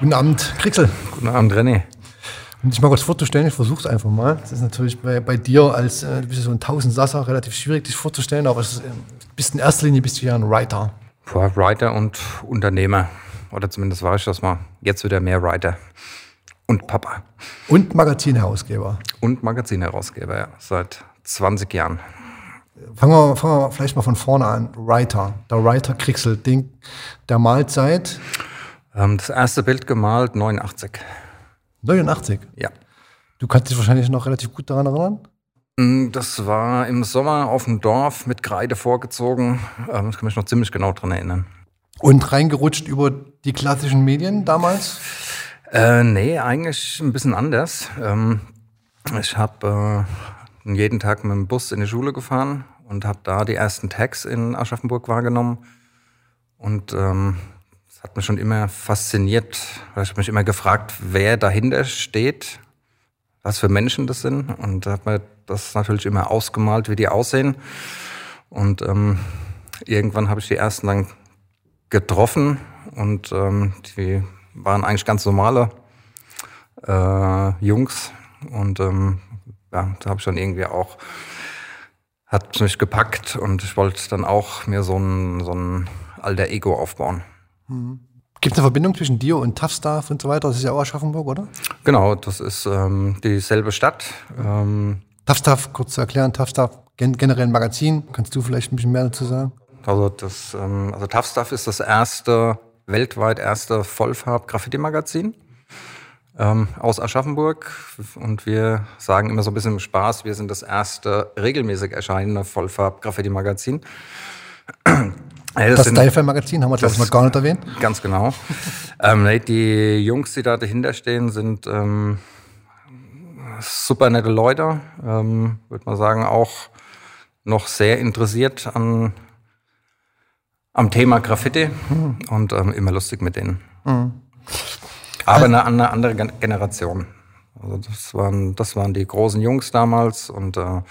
Guten Abend, Krixel. Guten Abend, René. Um dich mal kurz vorzustellen, ich versuche es einfach mal. Das ist natürlich bei, bei dir als äh, du bist ja so ein Tausendsasser relativ schwierig, dich vorzustellen, aber es ist, äh, bist in erster Linie bist du ja ein Writer. Boah, Writer und Unternehmer. Oder zumindest war ich das mal. Jetzt wieder mehr Writer. Und Papa. Und Magazinherausgeber. Und Magazinherausgeber, ja. Seit 20 Jahren. Fangen wir, fangen wir vielleicht mal von vorne an. Writer. Der Writer Krixel, Ding der Mahlzeit. Ähm, das erste Bild gemalt 89. 89? Ja. Du kannst dich wahrscheinlich noch relativ gut daran erinnern? Mm, Das war im Sommer auf dem Dorf mit Kreide vorgezogen. Ähm, Ich kann mich noch ziemlich genau dran erinnern. Und reingerutscht über die klassischen Medien damals? Äh, nee, eigentlich ein bisschen anders. Ähm, ich habe äh, jeden Tag mit dem Bus in die Schule gefahren und habe da die ersten Tags in Aschaffenburg wahrgenommen. Und ähm, das hat mich schon immer fasziniert, weil ich hab mich immer gefragt, wer dahinter steht, was für Menschen das sind. Und da hat mir das natürlich immer ausgemalt, wie die aussehen. Und ähm, irgendwann habe ich die ersten dann getroffen und ähm, die waren eigentlich ganz normale äh, Jungs und ähm, ja, da habe ich dann irgendwie auch hat mich gepackt und ich wollte dann auch mir so ein so ein alter Ego aufbauen. Gibt es eine Verbindung zwischen dir und Tough Staff und so weiter? Das ist ja auch Aschaffenburg, oder? Genau, das ist ähm, dieselbe Stadt. Ähm, Tough Stuff, kurz zu erklären, Tough Stuff, gen generell ein Magazin. Kannst du vielleicht ein bisschen mehr dazu sagen? also das ähm, also Tough Stuff ist das erste weltweit erste Vollfarb-Graffiti-Magazin. ähm, aus Aschaffenburg. Und wir sagen immer so ein bisschen im Spaß, wir sind das erste regelmäßig erscheinende Vollfarb-Graffiti-Magazin. Äh, Das sind- Style-Magazin haben wir, ich, noch gar nicht erwähnt. Ganz genau. ähm, nee, die Jungs, die da dahinter stehen, sind ähm, super nette Leute. Ähm, Würde man sagen, auch noch sehr interessiert an, am Thema Graffiti und ähm, immer lustig mit denen. Aber eine, eine andere Gen- Generation. Also das waren, das waren die großen Jungs damals und äh,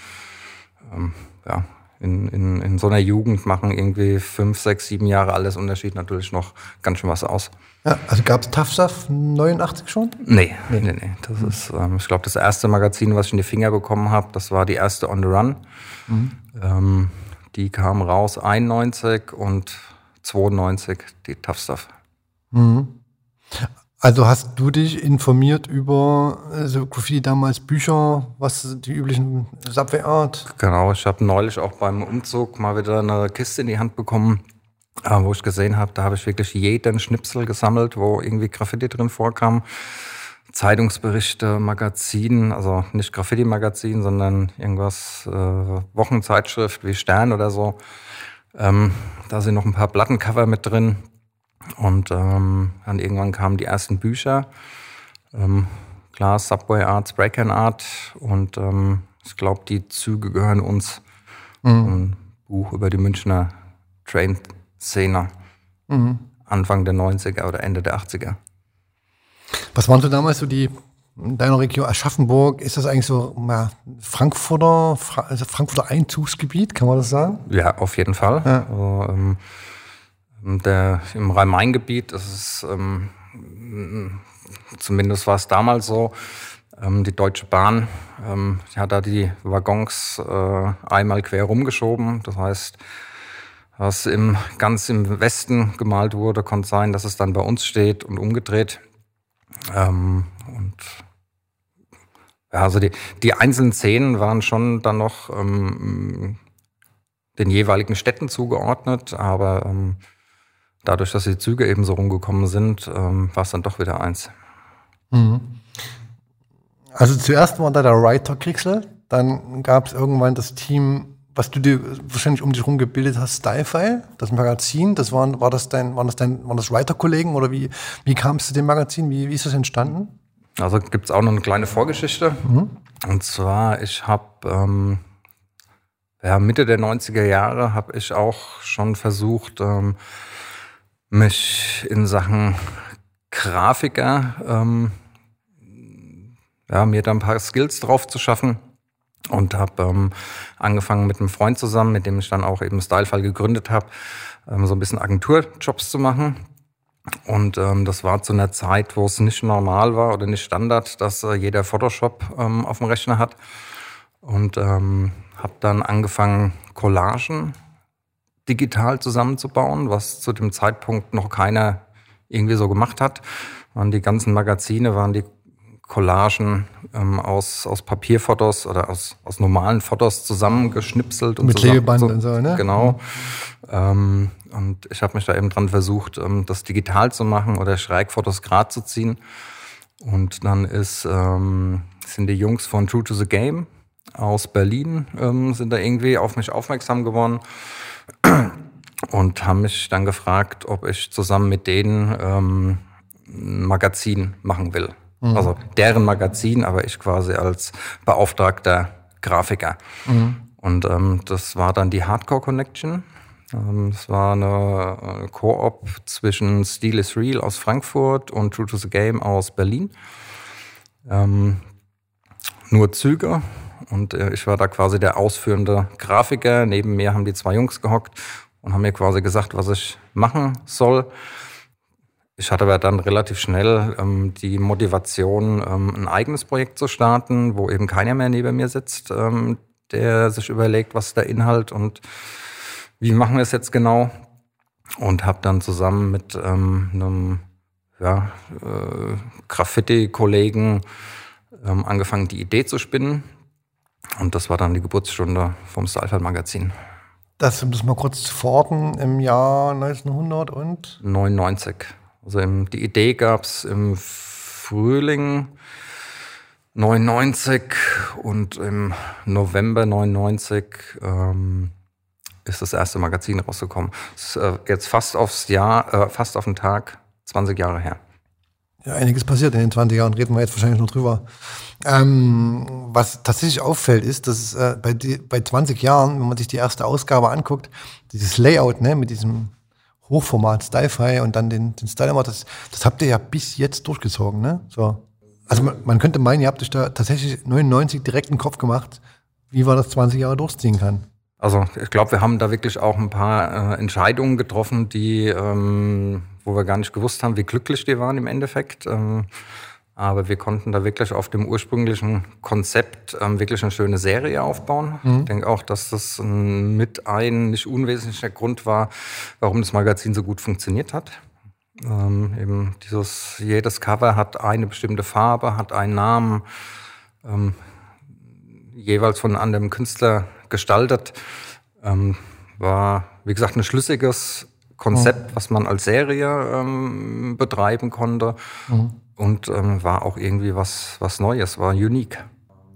ähm, ja, in, in, in so einer Jugend machen irgendwie fünf, sechs, sieben Jahre alles Unterschied natürlich noch ganz schön was aus. Ja, also gab es Tough Stuff 89 schon? Nee, nee, nee. Das ist, ähm, ich glaube, das erste Magazin, was ich in die Finger bekommen habe, das war die erste On the Run. Ähm, die kam raus 91 und 92 die Tough Stuff. Also hast du dich informiert über äh, so Graffiti damals, Bücher, was die üblichen Subway Art? Genau, ich habe neulich auch beim Umzug mal wieder eine Kiste in die Hand bekommen, äh, wo ich gesehen habe, da habe ich wirklich jeden Schnipsel gesammelt, wo irgendwie Graffiti drin vorkam. Zeitungsberichte, Magazinen, also nicht Graffiti-Magazin, sondern irgendwas, äh, Wochenzeitschrift wie Stern oder so. Ähm, da sind noch ein paar Plattencover mit drin. Und ähm, dann irgendwann kamen die ersten Bücher. Ähm, klar, Subway Art, Spraycan Art. Und ähm, ich glaube, die Züge gehören uns. Ein Buch über die Münchner Train-Szene. Anfang der 90er oder Ende der 80er. Was waren so damals so die in deiner Region Aschaffenburg? Ist das eigentlich so ja, Frankfurter, Fra also Frankfurter Einzugsgebiet, kann man das sagen? Ja, auf jeden Fall. Ja. Also, ähm, der, Im Rhein-Main-Gebiet ist es, ähm, zumindest war es damals so, ähm, die Deutsche Bahn ähm, die hat da die Waggons äh, einmal quer rumgeschoben. Das heißt, was im, ganz im Westen gemalt wurde, konnte sein, dass es dann bei uns steht und umgedreht. Ähm, und ja, also die, die einzelnen Szenen waren schon dann noch ähm, den jeweiligen Städten zugeordnet, aber ähm, dadurch, dass die Züge eben so rumgekommen sind, ähm, war es dann doch wieder eins. Also zuerst war da der Writer Krixel, dann gab es irgendwann das Team, was du dir wahrscheinlich um dich herum gebildet hast, Stylefile, das Magazin. Das waren, war das dein, waren das dein, waren das Writer-Kollegen oder wie, wie kam es zu dem Magazin? Wie, wie ist das entstanden? Also gibt es auch noch eine kleine Vorgeschichte. Und zwar, ich habe ähm, ja, Mitte der 90er Jahre habe ich auch schon versucht, ähm, mich in Sachen Grafiker, ähm, ja, mir da ein paar Skills drauf zu schaffen. Und habe ähm, angefangen mit einem Freund zusammen, mit dem ich dann auch eben Stylefile gegründet habe, ähm, so ein bisschen Agenturjobs zu machen. Und ähm, das war zu einer Zeit, wo es nicht normal war oder nicht Standard, dass äh, jeder Photoshop ähm, auf dem Rechner hat. Und ähm, habe dann angefangen, Collagen digital zusammenzubauen, was zu dem Zeitpunkt noch keiner irgendwie so gemacht hat. Waren die ganzen Magazine, waren die Collagen ähm, aus, aus Papierfotos oder aus, aus normalen Fotos zusammengeschnipselt. Und Mit zusammen, Klebeband so, und so, ne? Genau. Mhm. Ähm, und ich habe mich da eben dran versucht, ähm, das digital zu machen oder Schrägfotos grad zu ziehen. Und dann ist, ähm, sind die Jungs von True to the Game aus Berlin, ähm, sind da irgendwie auf mich aufmerksam geworden und haben mich dann gefragt, ob ich zusammen mit denen ähm, ein Magazin machen will. Mhm. Also deren Magazin, aber ich quasi als beauftragter Grafiker. Mhm. Und ähm, das war dann die Hardcore Connection. Ähm, das war eine, eine Koop zwischen Steel is Real aus Frankfurt und True to the Game aus Berlin. Ähm, nur Züge. Und äh, ich war da quasi der ausführende Grafiker. Neben mir haben die zwei Jungs gehockt und haben mir quasi gesagt, was ich machen soll. Ich hatte aber dann relativ schnell ähm, die Motivation, ähm, ein eigenes Projekt zu starten, wo eben keiner mehr neben mir sitzt, ähm, der sich überlegt, was der Inhalt und wie machen wir es jetzt genau. Und habe dann zusammen mit ähm, einem ja, äh, Graffiti-Kollegen ähm, angefangen, die Idee zu spinnen. Und das war dann die Geburtsstunde vom Stylefight-Magazin. Das müssen wir kurz verorten im Jahr 1900 und? 99. Also im, die Idee gab es im Frühling 99 und im November 99 ähm, ist das erste Magazin rausgekommen. Das ist äh, jetzt fast aufs Jahr, äh, fast auf den Tag 20 Jahre her. Ja, einiges passiert in den 20 Jahren, reden wir jetzt wahrscheinlich noch drüber. Ähm, was tatsächlich auffällt, ist, dass äh, bei, die, bei 20 Jahren, wenn man sich die erste Ausgabe anguckt, dieses Layout ne, mit diesem Hochformat Style-Fi und dann den, den Style das, das habt ihr ja bis jetzt durchgezogen, ne? So. Also man, man könnte meinen, ihr habt euch da tatsächlich 99 direkt einen Kopf gemacht, wie man das 20 Jahre durchziehen kann. Also ich glaube, wir haben da wirklich auch ein paar äh, Entscheidungen getroffen, die, ähm, wo wir gar nicht gewusst haben, wie glücklich die waren im Endeffekt. Ähm, aber wir konnten da wirklich auf dem ursprünglichen Konzept ähm, wirklich eine schöne Serie aufbauen. Mhm. Ich denke auch, dass das ein, mit ein nicht unwesentlicher Grund war, warum das Magazin so gut funktioniert hat. Ähm, eben dieses, jedes Cover hat eine bestimmte Farbe, hat einen Namen, ähm, jeweils von einem anderen Künstler gestaltet. Ähm, war, wie gesagt, ein schlüssiges Konzept, mhm. was man als Serie ähm, betreiben konnte. Mhm und ähm, war auch irgendwie was, was Neues, war unique.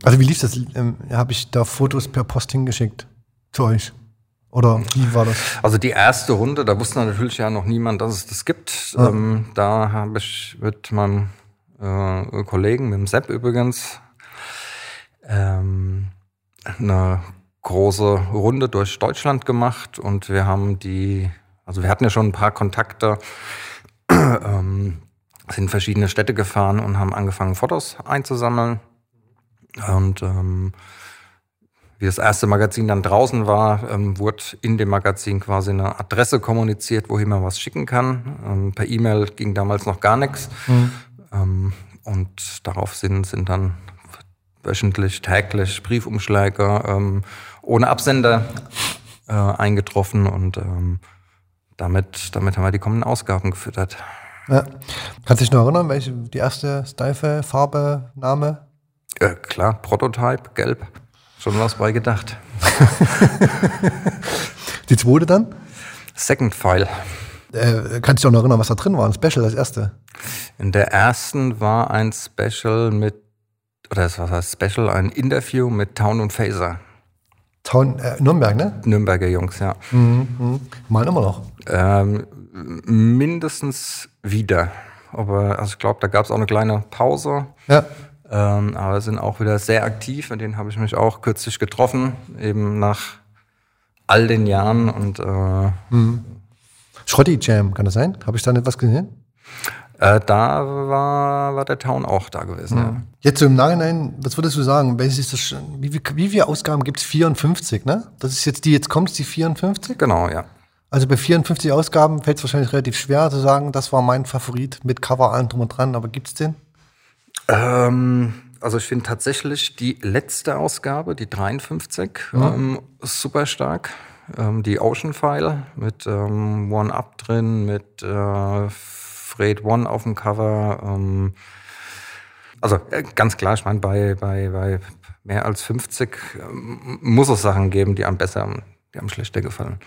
Also wie lief das? Ähm, Habe ich da Fotos per Post hingeschickt zu euch? Oder wie war das? Also die erste Runde, da wusste natürlich ja noch niemand, dass es das gibt. Ja. Ähm, da habe ich mit meinem äh, Kollegen, mit dem Sepp übrigens, ähm, eine große Runde durch Deutschland gemacht und wir haben die, also wir hatten ja schon ein paar Kontakte. ähm, sind in verschiedene Städte gefahren und haben angefangen, Fotos einzusammeln. Und ähm, wie das erste Magazin dann draußen war, ähm, wurde in dem Magazin quasi eine Adresse kommuniziert, wohin man was schicken kann. Ähm, per E-Mail ging damals noch gar nichts. Mhm. Ähm, und darauf sind, sind dann wöchentlich, täglich Briefumschläge ähm, ohne Absender äh, eingetroffen und ähm, damit, damit haben wir die kommenden Ausgaben gefüttert. Ja. Kannst du dich noch erinnern, welche die erste Steife, Farbe, Name? Ja, klar, Prototype, gelb. Schon was bei gedacht. die zweite dann? Second File. Äh, kannst du dich auch noch erinnern, was da drin war? Ein Special, das erste? In der ersten war ein Special mit, oder was heißt Special, ein Interview mit Town und Phaser. Town, äh, Nürnberg, ne? Nürnberger Jungs, ja. Mhm, mh. Mal immer noch. Ähm, mindestens wieder. Aber also ich glaube, da gab es auch eine kleine Pause. Ja. Ähm, aber sind auch wieder sehr aktiv. Mit denen habe ich mich auch kürzlich getroffen, eben nach all den Jahren. Und äh, mhm. Schrotti Jam, kann das sein? Habe ich da nicht was gesehen? Äh, da war, war der Town auch da gewesen. Mhm. Ja. Jetzt so im Nachhinein, was würdest du sagen? Das, wie, wie, viele Ausgaben gibt es? 54, ne? Das ist jetzt die, jetzt kommt die 54? Genau, ja. Also bei 54 Ausgaben fällt es wahrscheinlich relativ schwer zu sagen, das war mein Favorit mit Cover allen drum und dran, aber gibt's den? Ähm, also ich finde tatsächlich die letzte Ausgabe, die 53, Ja. ähm, super stark. Ähm, die Ocean File mit ähm, One Up drin, mit äh, Fred One auf dem Cover. Ähm, also äh, ganz klar, ich meine, bei, bei, bei mehr als 50 ähm, muss es Sachen geben, die einem besser, die einem schlechter gefallen.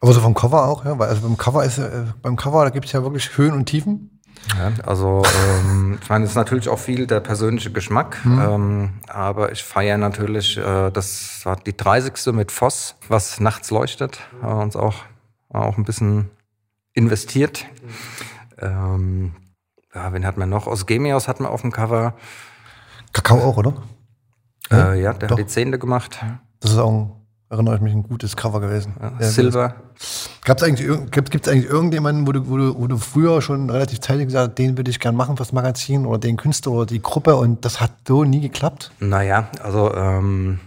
Aber so vom Cover auch, ja, weil also beim Cover ist äh, beim Cover, da gibt's ja wirklich Höhen und Tiefen. Ja, also ähm, ich meine, es ist natürlich auch viel der persönliche Geschmack, ähm, aber ich feiere natürlich, äh, das war die 30. mit Voss, was nachts leuchtet, haben wir uns auch, auch ein bisschen investiert. Ähm, ja, wen hat man noch? Aus Gemios hatten wir auf dem Cover. Kakao auch, oder? Äh, ja, der doch. hat die Zehnte gemacht. Das ist auch, ein, erinnere ich mich, ein gutes Cover gewesen. Ja, Ja, Silver. Gab's eigentlich, irg- gibt, gibt's eigentlich irgendjemanden, wo du, wo, du, wo du früher schon relativ zeitig gesagt hast, den würde ich gern machen fürs Magazin oder den Künstler oder die Gruppe und das hat so nie geklappt? Naja, also, ähm,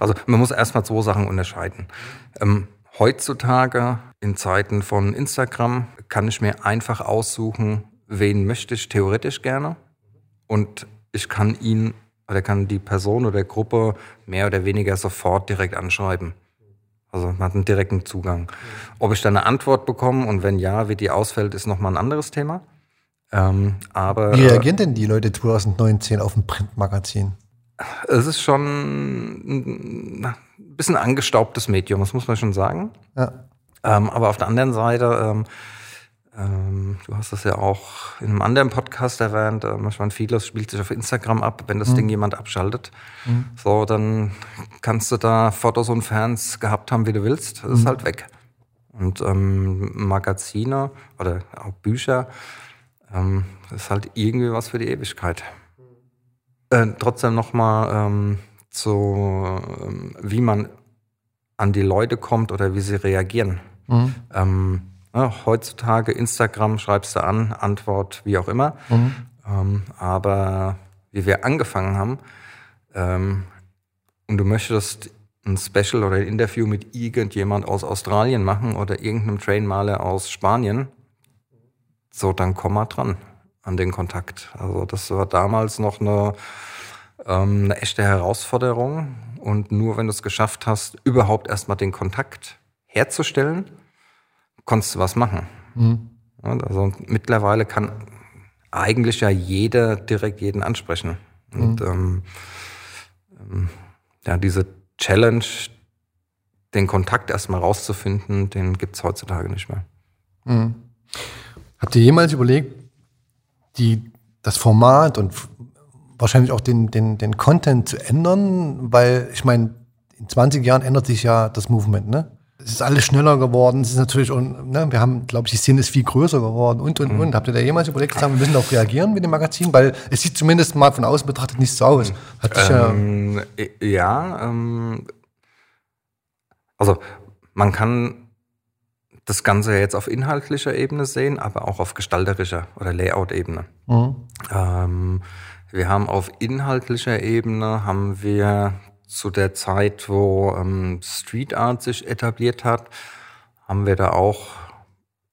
also man muss erstmal zwei Sachen unterscheiden. Ähm, heutzutage in Zeiten von Instagram kann ich mir einfach aussuchen, wen möchte ich theoretisch gerne und ich kann ihn oder kann die Person oder Gruppe mehr oder weniger sofort direkt anschreiben. Also man hat einen direkten Zugang. Ob ich dann eine Antwort bekomme und wenn ja, wie die ausfällt, ist nochmal ein anderes Thema. Ähm, aber Wie äh, reagieren denn die Leute 2019 auf ein Printmagazin? es ist schon ein bisschen angestaubtes Medium, das muss man schon sagen. Ja. Ähm, aber auf der anderen Seite, ähm, ähm, du hast das ja auch in einem anderen Podcast erwähnt, äh, manchmal vieles spielt sich auf Instagram ab, wenn das Ding jemand abschaltet. So, dann kannst du da Fotos und Fans gehabt haben, wie du willst. Das ist halt weg. Und ähm, Magazine oder auch Bücher, ähm, das ist halt irgendwie was für die Ewigkeit. Äh, trotzdem nochmal ähm, zu, ähm, wie man an die Leute kommt oder wie sie reagieren. Mhm. Ähm, ja, heutzutage Instagram schreibst du an, Antwort, wie auch immer. Ähm, aber wie wir angefangen haben, ähm, und du möchtest ein Special oder ein Interview mit irgendjemand aus Australien machen oder irgendeinem Trainmaler aus Spanien, so dann komm mal dran an den Kontakt. Also das war damals noch eine, ähm, eine echte Herausforderung. Und nur wenn du es geschafft hast, überhaupt erstmal den Kontakt herzustellen, konntest du was machen. Ja, Also mittlerweile kann eigentlich ja jeder direkt jeden ansprechen. Und ähm, ähm, ja, diese Challenge, den Kontakt erstmal rauszufinden, den gibt's heutzutage nicht mehr. Habt ihr jemals überlegt, die, das Format und wahrscheinlich auch den, den, den Content zu ändern? Weil ich meine, in 20 Jahren ändert sich ja das Movement, ne? Es ist alles schneller geworden, es ist natürlich, und, ne, wir haben, glaube ich, die Szene ist viel größer geworden und, und, und. Habt ihr da jemals überlegt, zu sagen, wir müssen darauf reagieren mit dem Magazin? Weil es sieht zumindest mal von außen betrachtet nicht so aus. Ja, Ähm, äh, ja, ähm, also man kann das Ganze ja jetzt auf inhaltlicher Ebene sehen, aber auch auf gestalterischer oder Layout-Ebene. Mhm. Ähm, wir haben auf inhaltlicher Ebene haben wir zu der Zeit, wo ähm, Street Art sich etabliert hat, haben wir da auch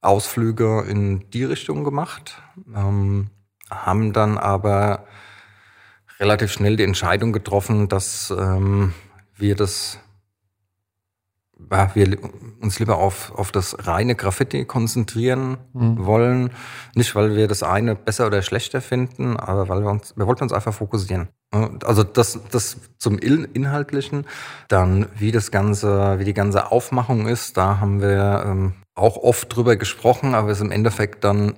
Ausflüge in die Richtung gemacht, ähm, haben dann aber relativ schnell die Entscheidung getroffen, dass ähm, wir das ja, wir uns lieber auf, auf das reine Graffiti konzentrieren wollen. Nicht, weil wir das eine besser oder schlechter finden, aber weil wir uns, wir wollten uns einfach fokussieren. Also das, das zum Inhaltlichen. Dann, wie das Ganze, wie die ganze Aufmachung ist, da haben wir ähm, auch oft drüber gesprochen, aber es im Endeffekt dann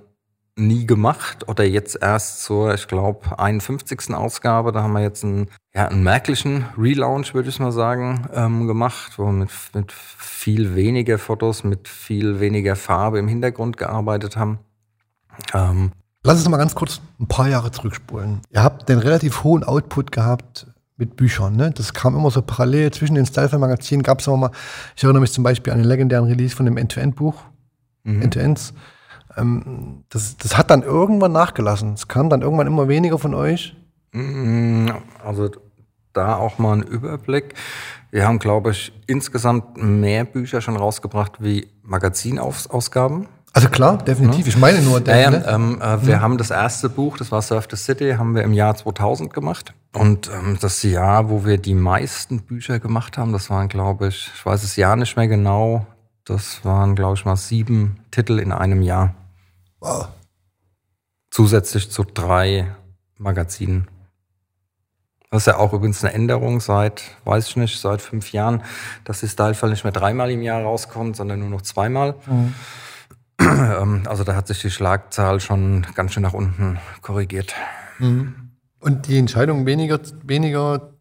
nie gemacht oder jetzt erst zur, ich glaube, 51. Ausgabe. Da haben wir jetzt einen, ja, einen merklichen Relaunch, würde ich mal sagen, ähm, gemacht, wo wir mit, mit viel weniger Fotos, mit viel weniger Farbe im Hintergrund gearbeitet haben. Ähm, Lass uns mal ganz kurz ein paar Jahre zurückspulen. Ihr habt den relativ hohen Output gehabt mit Büchern. Ne? Das kam immer so parallel zwischen den Style-Magazinen. Gab es immer mal, ich erinnere mich zum Beispiel an den legendären Release von dem End-to-End-Buch, End-to-Ends. Ähm, das, das hat dann irgendwann nachgelassen. Es kam dann irgendwann immer weniger von euch. Mm, Also da auch mal einen Überblick. Wir haben, glaube ich, insgesamt mehr Bücher schon rausgebracht wie Magazinausgaben. Also klar, definitiv. Ich meine nur, ja, ja, ne? ähm, äh, wir mhm. haben das erste Buch, das war Surf the City, haben wir im Jahr 2000 gemacht. Und ähm, das Jahr, wo wir die meisten Bücher gemacht haben, das waren, glaube ich, ich weiß das Jahr nicht mehr genau, das waren, glaube ich, mal sieben Titel in einem Jahr. Wow. Zusätzlich zu drei Magazinen. Das ist ja auch übrigens eine Änderung seit, weiß ich nicht, seit fünf Jahren, dass die Stylefall nicht mehr dreimal im Jahr rauskommt, sondern nur noch zweimal. Mhm. Ähm, also da hat sich die Schlagzahl schon ganz schön nach unten korrigiert. Mhm. Und die Entscheidung weniger, weniger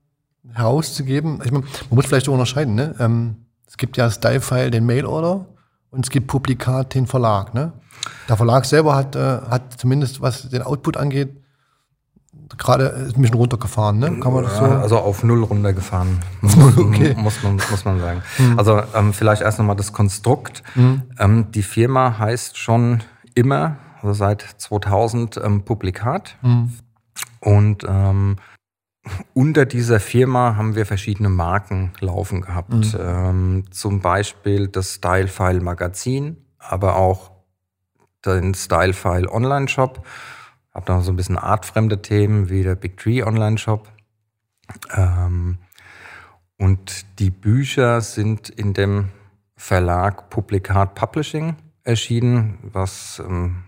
herauszugeben, ich meine, man muss vielleicht unterscheiden, ne? Ähm, es gibt ja Stylefile den Mailorder und es gibt Publikat den Verlag, ne? Der Verlag selber hat, äh, hat zumindest, was den Output angeht, gerade ein bisschen runtergefahren, ne? Kann man das so? Also auf null runtergefahren, muss, okay. muss, man, muss man sagen. Mhm. Also ähm, vielleicht erst nochmal das Konstrukt. Mhm. Ähm, die Firma heißt schon immer, also seit 2000, ähm, Publikat. Mhm. Und ähm, unter dieser Firma haben wir verschiedene Marken laufen gehabt. Mhm. Ähm, zum Beispiel das Stylefile Magazin, aber auch den Stylefile Online Shop habe noch so ein bisschen artfremde Themen wie der Big Tree Online-Shop. Ähm, und die Bücher sind in dem Verlag Publikat Publishing erschienen, was ähm,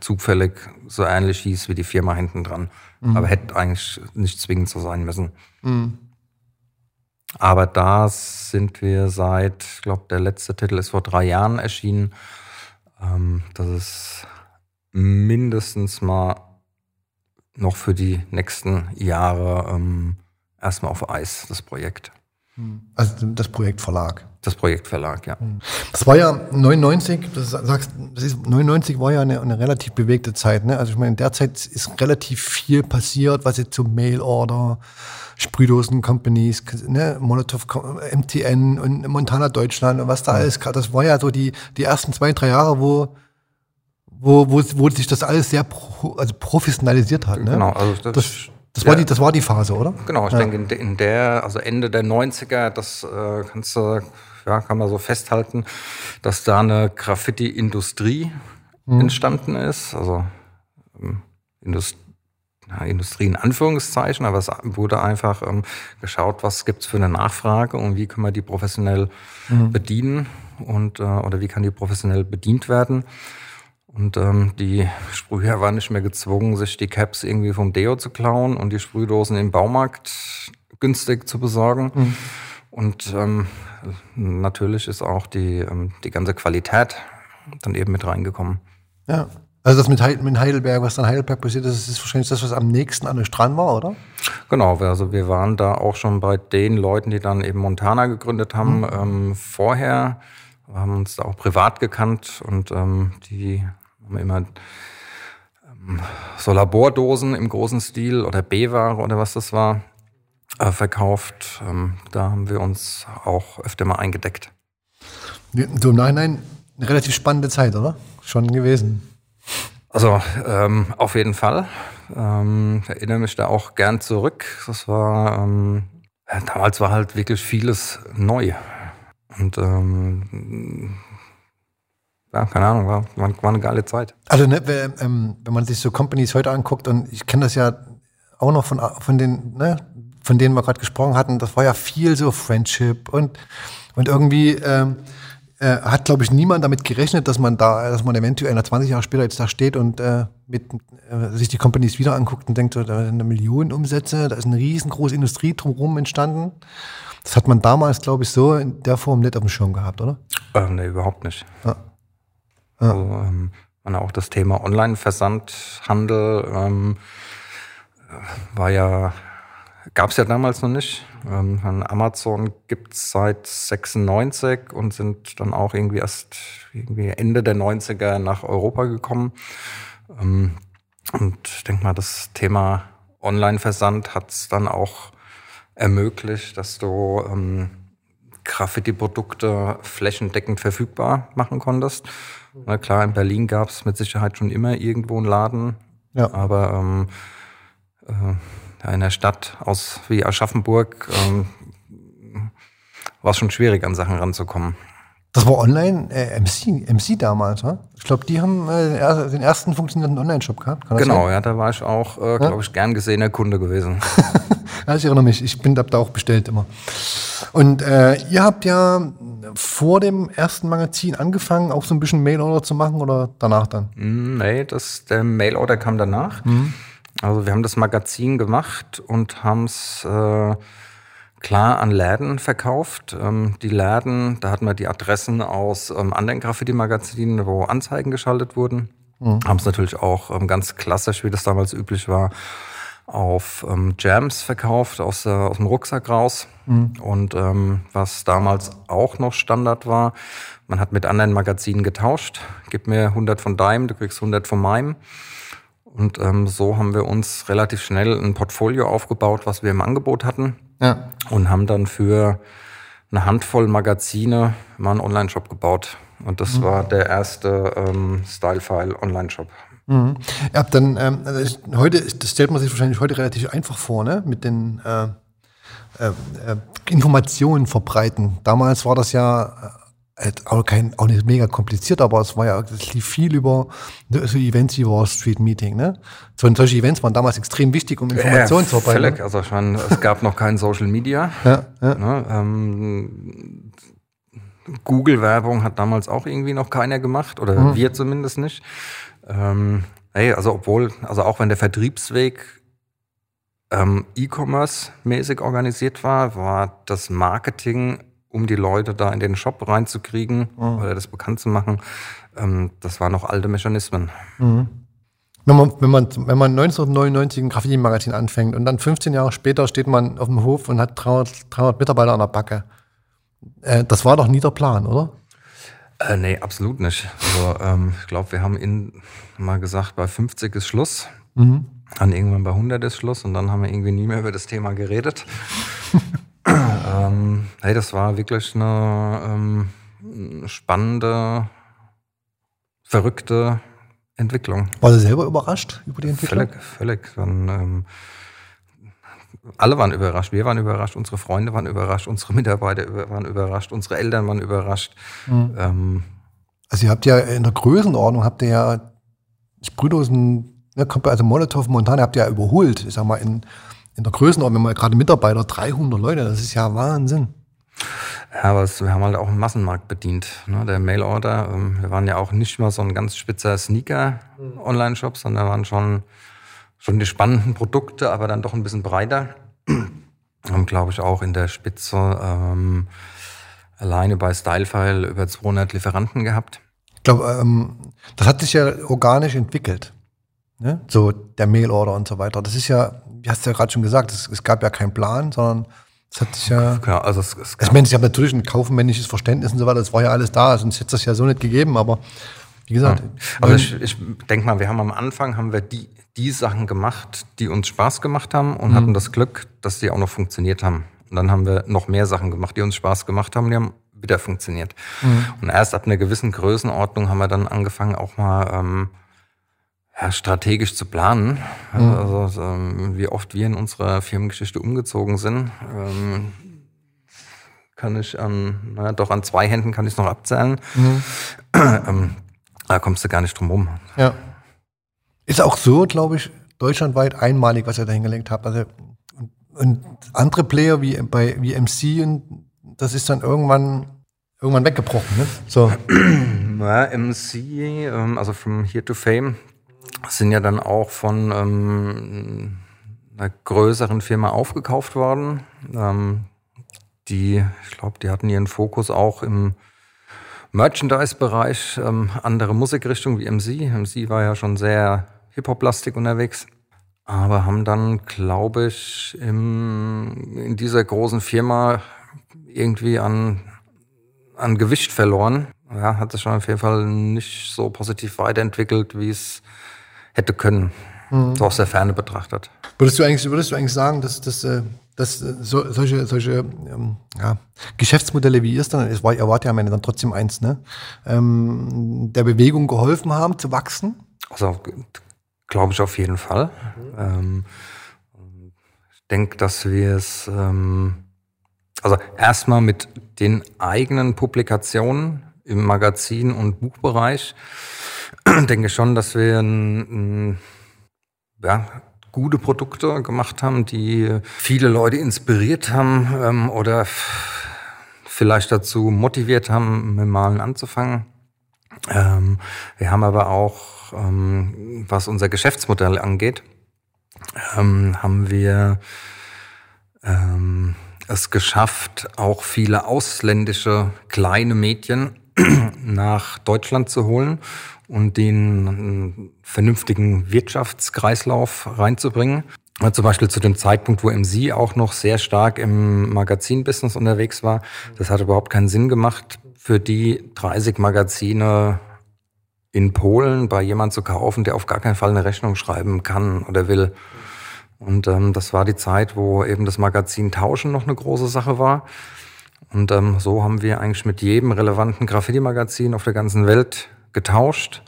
zufällig so ähnlich hieß wie die Firma hinten dran. Mhm. Aber hätte eigentlich nicht zwingend so sein müssen. Mhm. Aber da sind wir seit, ich glaube, der letzte Titel ist vor drei Jahren erschienen. Ähm, das ist mindestens mal noch für die nächsten Jahre ähm, erstmal auf Eis, das Projekt. Hm. Also das Projekt Verlag. Das Projekt Verlag, ja. Hm. Das war ja 99, das sagst, das ist, 99 war ja eine, eine relativ bewegte Zeit. Ne? Also ich meine, in der Zeit ist relativ viel passiert, was jetzt zum Mail-Order, Sprühdosen-Companies, ne? Molotov, MTN und Montana Deutschland und was da alles, das war ja so die, die ersten zwei, drei Jahre, wo wo, wo, wo sich das alles sehr pro, also professionalisiert hat. Ne? Genau, also das, das, das war die, das war die Phase, oder? Genau, ich ja. denke, in der, also Ende der 90er, das äh, kannst du, ja, kann man so festhalten, dass da eine Graffiti-Industrie mhm. entstanden ist. Also ähm, Indust ja, Industrie in Anführungszeichen, aber es wurde einfach ähm, geschaut, was gibt's für eine Nachfrage und wie können wir die professionell mhm. bedienen und äh, oder wie kann die professionell bedient werden. Und ähm, die Sprüher waren nicht mehr gezwungen, sich die Caps irgendwie vom Deo zu klauen und die Sprühdosen im Baumarkt günstig zu besorgen. Mhm. Und ähm, natürlich ist auch die, ähm, die ganze Qualität dann eben mit reingekommen. Ja. Also das mit, Heidelberg, was dann Heidelberg passiert ist, ist wahrscheinlich das, was am nächsten an der Strand war, oder? Genau, also wir waren da auch schon bei den Leuten, die dann eben Montana gegründet haben, mhm. ähm, vorher. Wir haben uns da auch privat gekannt und ähm, die haben wir immer ähm, so Labordosen im großen Stil oder B-Ware oder was das war äh, verkauft. Ähm, da haben wir uns auch öfter mal eingedeckt. So im Nachhinein eine relativ spannende Zeit, oder? Schon gewesen. Also ähm, auf jeden Fall. Ähm, erinnere mich da auch gern zurück. Das war ähm, damals war halt wirklich vieles neu. Und ähm, ja, keine Ahnung, war, war, eine geile Zeit. Also, ne, ähm, wenn man sich so Companies heute anguckt, und ich kenne das ja auch noch von, von den, ne, von denen wir gerade gesprochen hatten, das war ja viel so Friendship und, und irgendwie ähm, äh, hat, glaube ich, niemand damit gerechnet, dass man da, dass man eventuell 20 Jahre später jetzt da steht und äh, mit, äh, sich die Companies wieder anguckt und denkt, so, da sind eine Million Umsätze, da ist eine riesengroße Industrie drumherum entstanden. Das hat man damals, glaube ich, so in der Form nicht auf dem Schirm gehabt, oder? Äh, nee, überhaupt nicht. Ja. Ja. Also, ähm, auch das Thema Online-Versandhandel ähm, war ja, gab es ja damals noch nicht. Ähm, Amazon gibt es seit 96 und sind dann auch irgendwie erst irgendwie Ende der 90er nach Europa gekommen. Ähm, und ich denke mal, das Thema Online-Versand hat es dann auch ermöglicht, dass du ähm, Graffiti-Produkte flächendeckend verfügbar machen konntest. Na klar, in Berlin gab es mit Sicherheit schon immer irgendwo einen Laden. Ja. Aber ähm, äh, in einer Stadt aus wie Aschaffenburg ähm, war es schon schwierig, an Sachen ranzukommen. Das war online äh, MC, MC damals, oder? Ich glaube, die haben äh, den ersten funktionierenden Online-Shop gehabt. genau, sein? ja, da war ich auch, äh, glaube ich, gern gesehener Kunde gewesen. ja, ich erinnere mich, ich bin da auch bestellt immer. Und äh, ihr habt ja vor dem ersten Magazin angefangen, auch so ein bisschen Mail-Order zu machen oder danach dann? Mm, nee, das, der Mail-Order kam danach. Mhm. Also wir haben das Magazin gemacht und haben es äh, klar an Läden verkauft. Ähm, die Läden, da hatten wir die Adressen aus ähm, anderen Graffiti-Magazinen, wo Anzeigen geschaltet wurden. Mhm. Haben es natürlich auch ähm, ganz klassisch, wie das damals üblich war, auf ähm, Jams verkauft, aus, äh, aus dem Rucksack raus. Mhm. Und ähm, was damals auch noch Standard war, man hat mit anderen Magazinen getauscht. Gib mir 100 von deinem, du kriegst 100 von meinem. Und ähm, so haben wir uns relativ schnell ein Portfolio aufgebaut, was wir im Angebot hatten. Ja. Und haben dann für eine Handvoll Magazine mal einen Online-Shop gebaut. Und das mhm. war der erste ähm, Stylefile Online-Shop. Mhm. Habt dann, ähm, also heute, das stellt man sich wahrscheinlich heute relativ einfach vor, ne? Mit den äh, äh, äh Informationen verbreiten. Damals war das ja auch, kein, auch nicht mega kompliziert, aber es war ja, es lief viel über so Events wie Wall Street Meeting. Ne? So, solche Events waren damals extrem wichtig, um Informationen ja, zu verbreiten. Völlig. Also ich meine, es gab noch kein Social Media. Ja, ja. Ne? Ähm, Google-Werbung hat damals auch irgendwie noch keiner gemacht oder mhm. wir zumindest nicht. Ähm, hey, also obwohl, also auch wenn der Vertriebsweg ähm, E-Commerce-mäßig organisiert war, war das Marketing um die Leute da in den Shop reinzukriegen mhm. oder das bekannt zu machen. Ähm, das waren noch alte Mechanismen. Mhm. Wenn man, wenn, man, wenn man 1999 ein Graffiti-Magazin anfängt und dann 15 Jahre später steht man auf dem Hof und hat 300, 300 Mitarbeiter an der Backe, äh, das war doch nie der Plan, oder? Äh, nee, absolut nicht. Also, ähm, ich glaube, wir haben in, mal gesagt, bei 50 ist Schluss. Mhm. Dann irgendwann bei 100 ist Schluss und dann haben wir irgendwie nie mehr über das Thema geredet. ähm, hey, das war wirklich eine ähm, spannende, verrückte Entwicklung. War Sie selber überrascht über die Entwicklung? Völlig, völlig. Dann, ähm, alle waren überrascht. Wir waren überrascht, unsere Freunde waren überrascht, unsere Mitarbeiter waren überrascht, unsere Eltern waren überrascht. Mhm. Ähm, also ihr habt ja in der Größenordnung, habt ihr ja Sprühdosen, ne, also Molotow, Montana habt ihr ja überholt. Ich sag mal, in in der Größenordnung, wenn man gerade Mitarbeiter, 300 Leute, das ist ja Wahnsinn. Ja, aber es, wir haben halt auch einen Massenmarkt bedient. Ne? Der Mail-Order, ähm, wir waren ja auch nicht mal so ein ganz spitzer Sneaker-Online-Shop, sondern waren schon, schon die spannenden Produkte, aber dann doch ein bisschen breiter. haben, glaube ich, auch in der Spitze ähm, alleine bei Stylefile über 200 Lieferanten gehabt. Ich glaube, ähm, das hat sich ja organisch entwickelt. Ne? So der Mail-Order und so weiter. Das ist ja wie hast du ja gerade schon gesagt, es, es, gab ja keinen Plan, sondern es hat sich ja. Genau, also es, es ich meine, ich habe natürlich ein kaufmännisches Verständnis und so weiter, das war ja alles da, sonst hätte es das ja so nicht gegeben, aber wie gesagt. Ja. Also ich, ich denke mal, wir haben am Anfang haben wir die, die Sachen gemacht, die uns Spaß gemacht haben und mhm. hatten das Glück, dass die auch noch funktioniert haben. Und dann haben wir noch mehr Sachen gemacht, die uns Spaß gemacht haben, die haben wieder funktioniert. Mhm. Und erst ab einer gewissen Größenordnung haben wir dann angefangen, auch mal ähm, ja, strategisch zu planen. Mhm. Also, ähm, wie oft wir in unserer Firmengeschichte umgezogen sind, ähm, kann ich an, naja, doch an zwei Händen kann ich es noch abzählen. Mhm. Ähm, da kommst du gar nicht drum rum. Ja. Ist auch so, glaube ich, deutschlandweit einmalig, was ihr da hingelegt habt. Also, und andere Player wie bei wie MC und das ist dann irgendwann irgendwann weggebrochen. Ne? So. Ja, MC, also from Here to Fame, sind ja dann auch von ähm, einer größeren Firma aufgekauft worden. Ähm, die, ich glaube, die hatten ihren Fokus auch im Merchandise-Bereich, ähm, andere Musikrichtung wie MC. MC war ja schon sehr Hip-Hop-lastig unterwegs, aber haben dann, glaube ich, im, in dieser großen Firma irgendwie an, an Gewicht verloren. Ja, hat sich schon auf jeden Fall nicht so positiv weiterentwickelt, wie es hätte können. Mhm. So aus der Ferne betrachtet. Würdest du eigentlich, würdest du eigentlich sagen, dass, dass, äh, dass äh, so, solche, solche ähm, ja, Geschäftsmodelle wie ihr es dann, es war, ihr wart ja am Ende dann trotzdem eins, ne? Ähm, der Bewegung geholfen haben zu wachsen? Also glaube ich auf jeden Fall. Mhm. Ähm, denke, dass wir es, ähm, also erstmal mit den eigenen Publikationen im Magazin- und Buchbereich, denke schon, dass wir ein, ein, ja, gute Produkte gemacht haben, die viele Leute inspiriert haben ähm, oder vielleicht dazu motiviert haben, mit Malen anzufangen. Ähm, wir haben aber auch, ähm, was unser Geschäftsmodell angeht, ähm, haben wir ähm, es geschafft, auch viele ausländische kleine Medien nach Deutschland zu holen und den einen vernünftigen Wirtschaftskreislauf reinzubringen. Zum Beispiel zu dem Zeitpunkt, wo MC auch noch sehr stark im Magazinbusiness unterwegs war. Das hat überhaupt keinen Sinn gemacht, für die 30 Magazine in Polen bei jemand zu kaufen, der auf gar keinen Fall eine Rechnung schreiben kann oder will. Und ähm, das war die Zeit, wo eben das Magazin Tauschen noch eine große Sache war. Und ähm, so haben wir eigentlich mit jedem relevanten Graffiti-Magazin auf der ganzen Welt getauscht.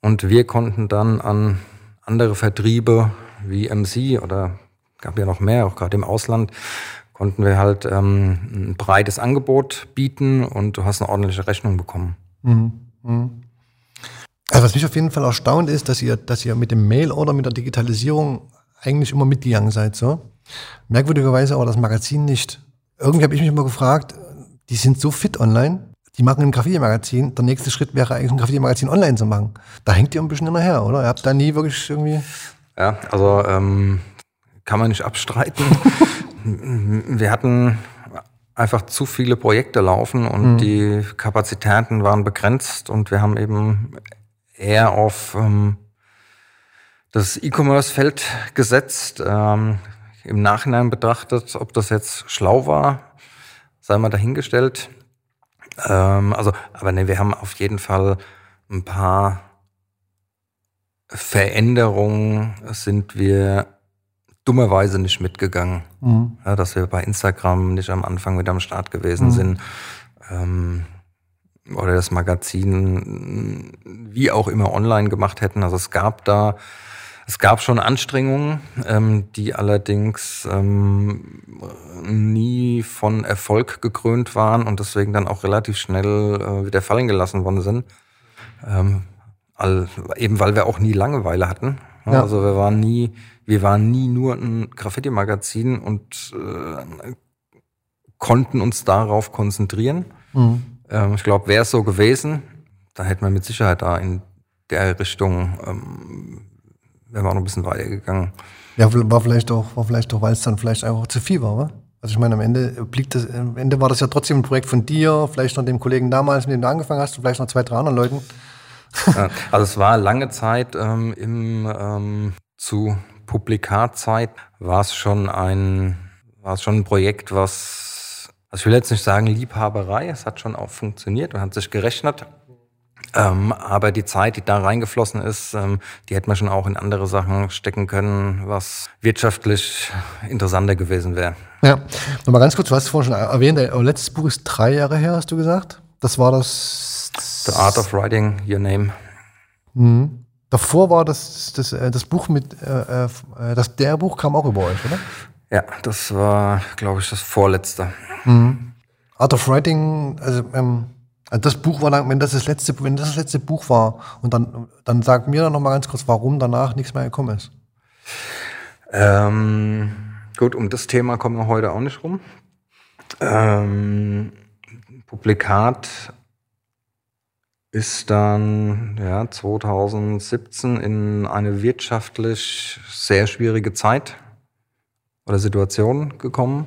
Und wir konnten dann an andere Vertriebe wie MC oder gab ja noch mehr, auch gerade im Ausland, konnten wir halt ähm, ein breites Angebot bieten und du hast eine ordentliche Rechnung bekommen. Mhm. Mhm. Also was mich auf jeden Fall erstaunt ist, dass ihr, dass ihr mit dem Mail oder mit der Digitalisierung eigentlich immer mitgegangen seid. So. Merkwürdigerweise aber das Magazin nicht. Irgendwie habe ich mich immer gefragt, die sind so fit online, die machen ein Graffiti-Magazin. Der nächste Schritt wäre eigentlich ein Graffiti-Magazin online zu machen. Da hängt ihr ein bisschen hinterher, oder? Ihr habt da nie wirklich irgendwie. Ja, also ähm, kann man nicht abstreiten. Wir hatten einfach zu viele Projekte laufen und mhm. die Kapazitäten waren begrenzt und wir haben eben eher auf ähm, das E-Commerce-Feld gesetzt. Ähm, Im Nachhinein betrachtet, ob das jetzt schlau war, sei mal dahingestellt. Ähm, also, aber ne, wir haben auf jeden Fall ein paar Veränderungen sind wir dummerweise nicht mitgegangen. Mhm. Ja, dass wir bei Instagram nicht am Anfang mit am Start gewesen mhm. sind. Ähm, oder das Magazin wie auch immer online gemacht hätten. Also es gab da, es gab schon Anstrengungen, ähm, die allerdings ähm, nie von Erfolg gekrönt waren und deswegen dann auch relativ schnell äh, wieder fallen gelassen worden sind. Ähm, all, eben weil wir auch nie Langeweile hatten. Ja. Also wir waren nie, wir waren nie nur ein Graffiti-Magazin und äh, konnten uns darauf konzentrieren. Mhm. Ähm, ich glaube, wäre es so gewesen, da hätten wir mit Sicherheit da in der Richtung, ähm, wären wir auch noch ein bisschen weiter gegangen. Ja, war vielleicht auch, war vielleicht auch, weil es dann vielleicht einfach zu viel war, wa? Also ich meine, am Ende blieb das, am Ende war das ja trotzdem ein Projekt von dir, vielleicht noch dem Kollegen damals, mit dem du angefangen hast, vielleicht noch zwei, drei anderen Leuten. also es war lange Zeit ähm, im ähm, zu Publikatzeit war es schon ein war es schon ein Projekt, was also ich will jetzt nicht sagen Liebhaberei, es hat schon auch funktioniert und hat sich gerechnet. Ähm, aber die Zeit, die da reingeflossen ist, ähm, die hätte man schon auch in andere Sachen stecken können, was wirtschaftlich interessanter gewesen wäre. Ja, nochmal ganz kurz, du hast es vorhin schon erwähnt, euer letztes Buch ist drei Jahre her, hast du gesagt? Das war das The Art of Writing Your Name. Mhm. Davor war das, das, äh, das Buch mit, äh, äh, das, der Buch kam auch über euch, oder? Ja, das war, glaube ich, das vorletzte. Mhm. Art of Writing, also, ähm, das Buch war dann, wenn das das letzte, wenn das das letzte Buch war, und dann, dann sag mir dann noch mal ganz kurz, warum danach nichts mehr gekommen ist. Ähm, gut, um das Thema kommen wir heute auch nicht rum. Ähm, Publikat ist dann ja, 2017 in eine wirtschaftlich sehr schwierige Zeit oder Situation gekommen.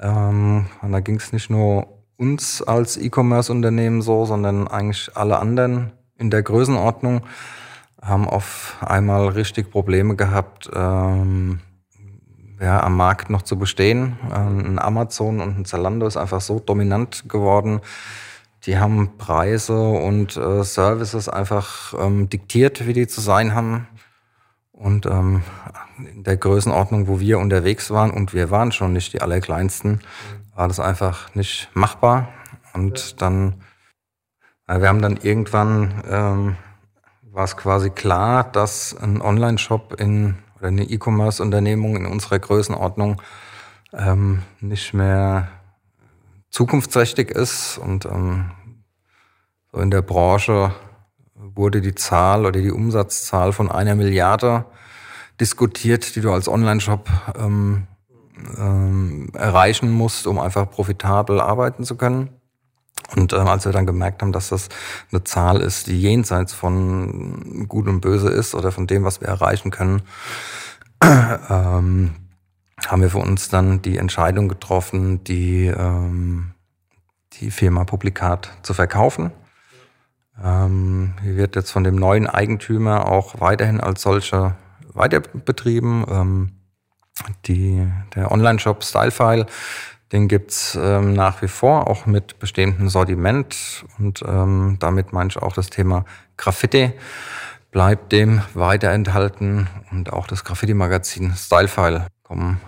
Ähm, und da ging es nicht nur uns als E-Commerce-Unternehmen so, sondern eigentlich alle anderen in der Größenordnung haben auf einmal richtig Probleme gehabt, ähm, ja, am Markt noch zu bestehen. Ähm, ein Amazon und ein Zalando ist einfach so dominant geworden, die haben Preise und äh, Services einfach ähm, diktiert, wie die zu sein haben. Und ähm, in der Größenordnung, wo wir unterwegs waren, und wir waren schon nicht die Allerkleinsten, war das einfach nicht machbar. Und dann, äh, wir haben dann irgendwann, ähm, war es quasi klar, dass ein Online-Shop in, oder eine E-Commerce-Unternehmung in unserer Größenordnung ähm, nicht mehr zukunftsträchtig ist. Und ähm, so in der Branche wurde die Zahl oder die Umsatzzahl von einer Milliarde diskutiert, die du als Online-Shop ähm, ähm, erreichen musst, um einfach profitabel arbeiten zu können. Und ähm, als wir dann gemerkt haben, dass das eine Zahl ist, die jenseits von Gut und Böse ist oder von dem, was wir erreichen können, ähm, haben wir für uns dann die Entscheidung getroffen, die, ähm, die Firma Publikat zu verkaufen. Ähm, die wird jetzt von dem neuen Eigentümer auch weiterhin als solche weiter betrieben. Ähm, die, der Online-Shop Stylefile den gibt's ähm, nach wie vor, auch mit bestehendem Sortiment. Und ähm, damit meine ich auch das Thema Graffiti bleibt dem weiter enthalten. Und auch das Graffiti-Magazin Stylefile kommen,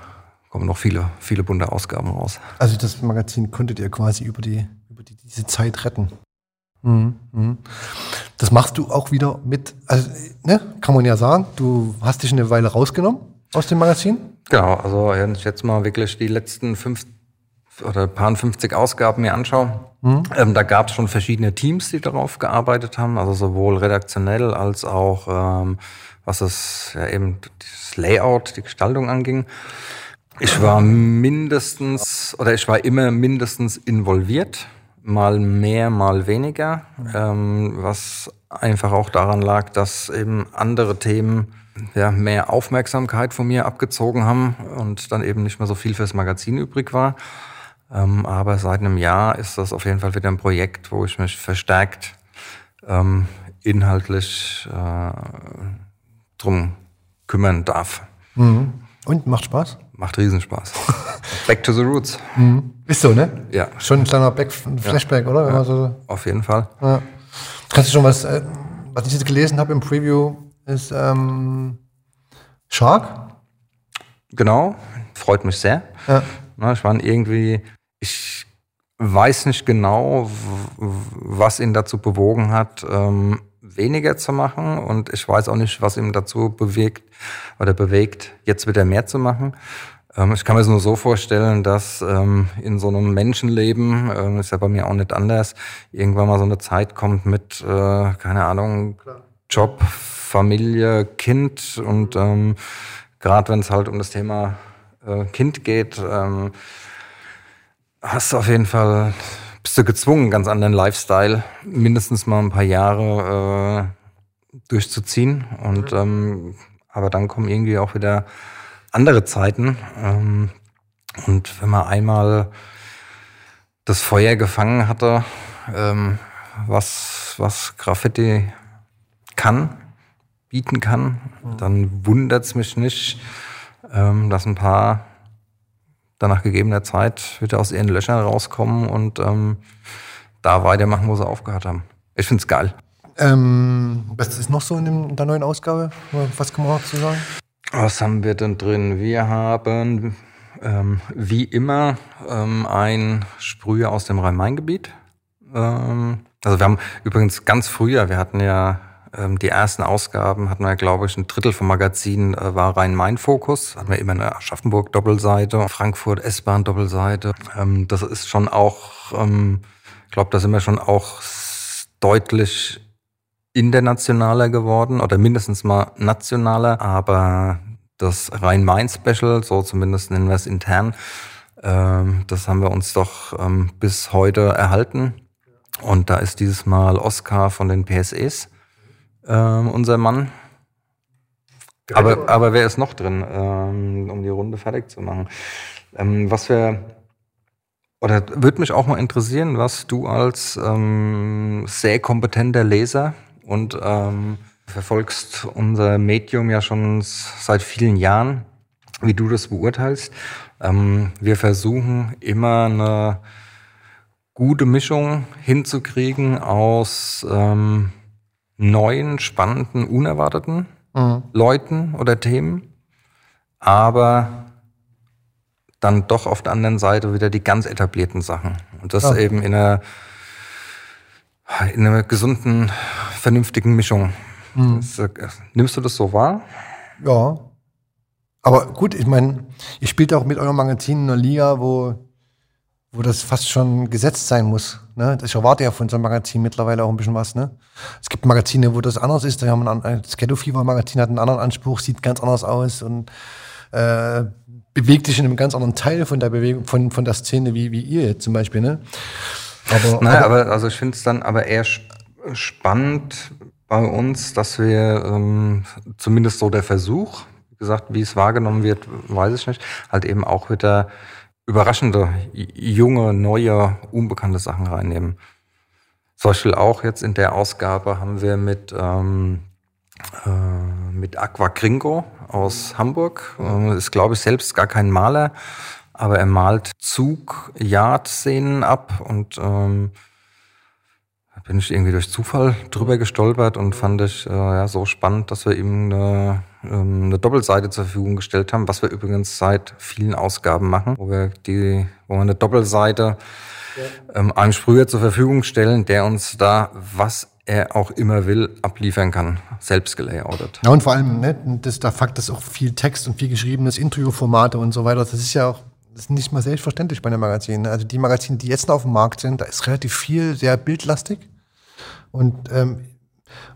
kommen noch viele, viele bunte Ausgaben raus. Also das Magazin konntet ihr quasi über, die, über die, diese Zeit retten. Mhm, mhm. Das machst du auch wieder mit, also ne, kann man ja sagen, du hast dich eine Weile rausgenommen aus dem Magazin. Genau, also wenn ich jetzt mal wirklich die letzten fünf, oder paar 50 Ausgaben mir anschaue, mhm. ähm, da gab es schon verschiedene Teams, die darauf gearbeitet haben, also sowohl redaktionell als auch ähm, was es ja eben das Layout, die Gestaltung anging. Ich war mindestens oder ich war immer mindestens involviert, mal mehr, mal weniger, ähm, was einfach auch daran lag, dass eben andere Themen ja, mehr Aufmerksamkeit von mir abgezogen haben und dann eben nicht mehr so viel fürs Magazin übrig war. Ähm, aber seit einem Jahr ist das auf jeden Fall wieder ein Projekt, wo ich mich verstärkt ähm, inhaltlich äh, drum kümmern darf. Mhm. Und macht Spaß? Macht Riesenspaß. Back to the Roots. Mhm. Ist so, ne? Ja. Schon ein kleiner Back Flashback, ja. oder? Ja. So auf jeden Fall. Ja. Kannst du schon was, äh, was ich jetzt gelesen habe im Preview, ist ähm, Shark? Genau, freut mich sehr. Ja. Na, ich war irgendwie ich weiß nicht genau, was ihn dazu bewogen hat, ähm, weniger zu machen. Und ich weiß auch nicht, was ihn dazu bewegt oder bewegt, jetzt wieder mehr zu machen. Ähm, ich kann mir es nur so vorstellen, dass ähm, in so einem Menschenleben, ähm, ist ja bei mir auch nicht anders, irgendwann mal so eine Zeit kommt mit, äh, keine Ahnung, Klar. Job, Familie, Kind und ähm, gerade wenn es halt um das Thema äh, Kind geht, ähm, hast du auf jeden Fall, bist du gezwungen, einen ganz anderen Lifestyle, mindestens mal ein paar Jahre äh, durchzuziehen. Und mhm. ähm, aber dann kommen irgendwie auch wieder andere Zeiten. Ähm, und wenn man einmal das Feuer gefangen hatte, ähm, was, was Graffiti kann, bieten kann, mhm. dann wundert es mich nicht, ähm, dass ein paar dann nach gegebener Zeit wieder aus ihren Löchern rauskommen und ähm, da weitermachen, wo sie aufgehört haben. Ich finde es geil. Ähm, was ist noch so in, dem, in, der neuen Ausgabe? Was kann man noch zu sagen? Was haben wir denn drin? Wir haben ähm, wie immer ähm, ein Sprüher aus dem Rhein-Main-Gebiet. Ähm, also wir haben übrigens ganz früher, wir hatten ja ähm, die ersten Ausgaben hatten wir, glaube ich, ein Drittel vom Magazin äh, war Rhein-Main-Fokus. Hatten wir immer eine Aschaffenburg-Doppelseite, Frankfurt S-Bahn-Doppelseite. Ähm, das ist schon auch, ähm, ich glaube, da sind wir schon auch deutlich internationaler geworden oder mindestens mal nationaler, aber das Rhein-Main-Special, so zumindest nennen wir es intern, das haben wir uns doch bis heute erhalten. Und da ist dieses Mal Oscar von den PSEs ähm, unser Mann. Aber, aber wer ist noch drin, ähm, um die Runde fertig zu machen? Ähm, was wir, oder würde mich auch mal interessieren, was du als ähm, sehr kompetenter Leser und ähm, verfolgst unser Medium ja schon seit vielen Jahren, wie du das beurteilst. Ähm, wir versuchen immer eine gute Mischung hinzukriegen aus ähm, neuen, spannenden, unerwarteten mhm. Leuten oder Themen, aber dann doch auf der anderen Seite wieder die ganz etablierten Sachen. Und das ja. eben in einer, in einer gesunden, vernünftigen Mischung. Mhm. Das, äh, nimmst du das so wahr? Ja, Aber gut, ich meine, ihr spielt auch mit eurem Magazin in einer Liga, wo, wo das fast schon gesetzt sein muss. Ne? Ich erwarte ja von so einem Magazin mittlerweile auch ein bisschen was. Ne? Es gibt Magazine, wo das anders ist. Da haben ein, das Ghetto Fever Magazin hat einen anderen Anspruch, sieht ganz anders aus und äh, bewegt sich in einem ganz anderen Teil von der Bewegung, von, von der Szene wie, wie ihr jetzt zum Beispiel. Ne? Aber, naja, aber, aber also ich finde es dann aber eher spannend bei uns, dass wir ähm, zumindest so der Versuch, wie gesagt, wie es wahrgenommen wird, weiß ich nicht, halt eben auch wieder überraschende, junge, neue, unbekannte Sachen reinnehmen. Zum Beispiel auch jetzt in der Ausgabe haben wir mit, ähm, äh, mit Aqua Gringo aus Hamburg, äh, ist glaube ich selbst gar kein Maler, aber er malt Zug-Yard-Szenen ab und ähm, bin ich irgendwie durch Zufall drüber gestolpert und fand ich äh, ja, so spannend, dass wir ihm eine, ähm, eine Doppelseite zur Verfügung gestellt haben, was wir übrigens seit vielen Ausgaben machen, wo wir die, wo wir eine Doppelseite ja. ähm, einem Sprüher zur Verfügung stellen, der uns da was er auch immer will, abliefern kann, selbst gelayoutet. Ja, und vor allem, ne, das, der Fakt, dass auch viel Text und viel geschriebenes Interviewformate und so weiter, das ist ja auch das ist nicht mal selbstverständlich bei den Magazinen. Also die Magazine, die jetzt noch auf dem Markt sind, da ist relativ viel sehr bildlastig. Und ähm,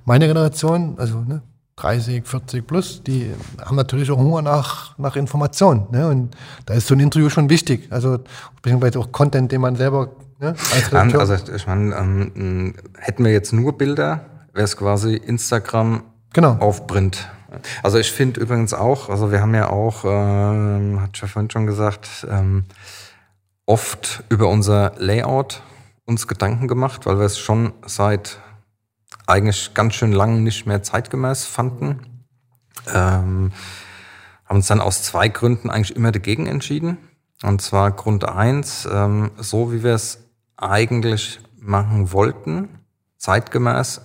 meine Generation, also ne, 30, 40 plus, die haben natürlich auch Hunger nach, nach Informationen. Ne? Und da ist so ein Interview schon wichtig. Also beziehungsweise auch Content, den man selber ne, als Also ich meine, ähm, hätten wir jetzt nur Bilder, wäre es quasi Instagram genau. auf Print. Also ich finde übrigens auch, also wir haben ja auch, ähm, hat vorhin schon gesagt, ähm, oft über unser Layout uns Gedanken gemacht, weil wir es schon seit eigentlich ganz schön lang nicht mehr zeitgemäß fanden. Ähm, haben uns dann aus zwei Gründen eigentlich immer dagegen entschieden. Und zwar Grund eins, ähm, so wie wir es eigentlich machen wollten, zeitgemäß,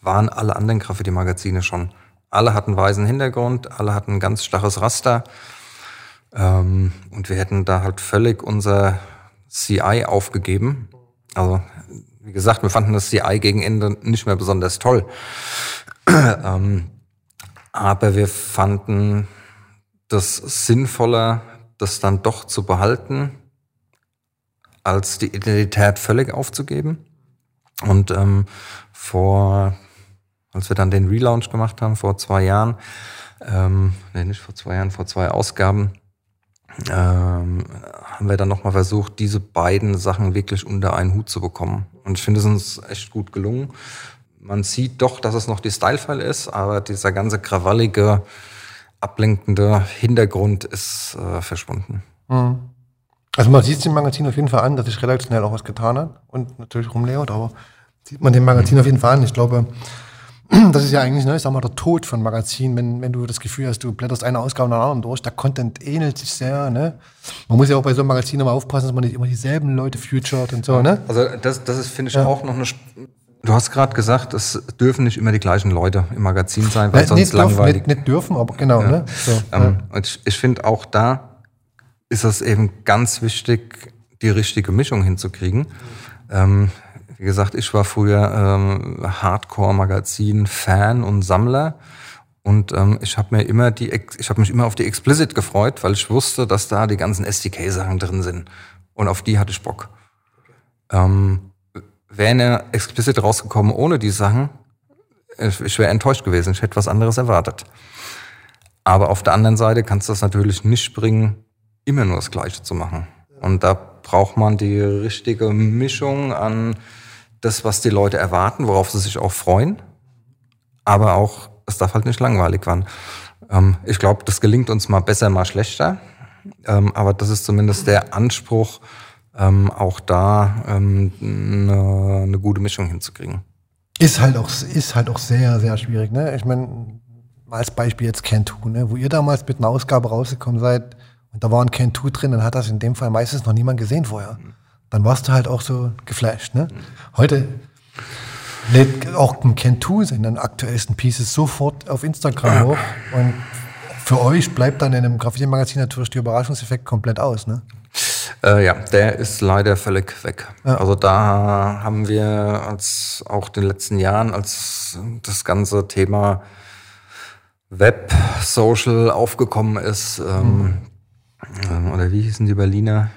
waren alle anderen Graffiti-Magazine schon. Alle hatten weißen Hintergrund, alle hatten ein ganz starres Raster. Ähm, und wir hätten da halt völlig unser CI aufgegeben. Also wie gesagt, wir fanden das CI gegen Ende nicht mehr besonders toll. ähm, aber wir fanden das sinnvoller, das dann doch zu behalten, als die Identität völlig aufzugeben. Und ähm, vor, als wir dann den Relaunch gemacht haben, vor zwei Jahren, ähm, nee, nicht vor zwei Jahren, vor zwei Ausgaben, ähm, haben wir dann nochmal versucht, diese beiden Sachen wirklich unter einen Hut zu bekommen. Und ich finde, es uns echt gut gelungen. Man sieht doch, dass es noch die Style-File ist, aber dieser ganze krawallige, ablenkende Hintergrund ist äh, verschwunden. Mhm. Also man sieht es dem Magazin auf jeden Fall an, dass sich relativ schnell auch was getan hat und natürlich rumlayout, aber sieht man dem Magazin mhm. auf jeden Fall an. Ich glaube, das ist ja eigentlich, ne, ich sag mal, der Tod von Magazinen, wenn, wenn du das Gefühl hast, du blätterst eine Ausgabe nach der anderen durch, der Content ähnelt sich sehr, ne? Man muss ja auch bei so einem Magazin immer aufpassen, dass man nicht immer dieselben Leute featured und so, ne? Also das, das ist, finde ich, ja. auch noch eine Du hast gerade gesagt, es dürfen nicht immer die gleichen Leute im Magazin sein, weil nicht, sonst nicht langweilig. Nicht, nicht dürfen, aber genau. Ja. Ne? So, ähm, ja. Ich, ich finde auch da ist es eben ganz wichtig, die richtige Mischung hinzukriegen. Ähm, wie gesagt, ich war früher ähm, Hardcore-Magazin-Fan und Sammler. Und ähm, ich habe mir immer die, ich habe mich immer auf die Explicit gefreut, weil ich wusste, dass da die ganzen SDK-Sachen drin sind. Und auf die hatte ich Bock. Ähm, wäre eine Explicit rausgekommen ohne die Sachen, ich, ich wäre enttäuscht gewesen. Ich hätte was anderes erwartet. Aber auf der anderen Seite kannst du das natürlich nicht bringen, immer nur das Gleiche zu machen. Und da braucht man die richtige Mischung an das, was die Leute erwarten, worauf sie sich auch freuen. Aber auch, es darf halt nicht langweilig werden. Ähm, ich glaube, das gelingt uns mal besser, mal schlechter. Ähm, aber das ist zumindest der Anspruch, ähm, auch da ähm, eine, gute Mischung hinzukriegen. Ist halt auch, ist halt auch sehr, sehr schwierig. Ne? Ich meine, als Beispiel jetzt Cantu, ne? wo ihr damals mit einer Ausgabe rausgekommen seid und da war ein Cantu drin, dann hat das in dem Fall meistens noch niemand gesehen vorher. Mhm dann warst du halt auch so geflasht. Ne? Heute lädt auch ein Kentu seinen aktuellsten Pieces sofort auf Instagram hoch und für euch bleibt dann in einem Graffiti-Magazin natürlich der Überraschungseffekt komplett aus, ne? Äh, ja, der ist leider völlig weg. Ja. Also da haben wir als auch in den letzten Jahren, als das ganze Thema Web, Social aufgekommen ist. Ähm, mhm. Oder wie hießen die Berliner?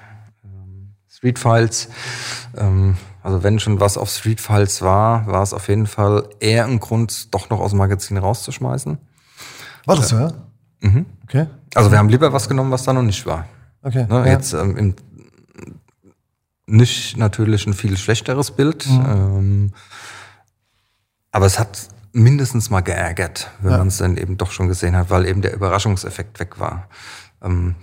Street Files. Ähm, also wenn schon was auf Street Files war, war es auf jeden Fall eher ein Grund, doch noch aus dem Magazin rauszuschmeißen. War das so, ja? Mhm. Okay. Also wir haben lieber was genommen, was da noch nicht war. Okay. Ne, ja. Jetzt ähm, im, nicht natürlich ein viel schlechteres Bild, mhm. ähm, aber es hat mindestens mal geärgert, wenn ja. man es dann eben doch schon gesehen hat, weil eben der Überraschungseffekt weg war. Ähm,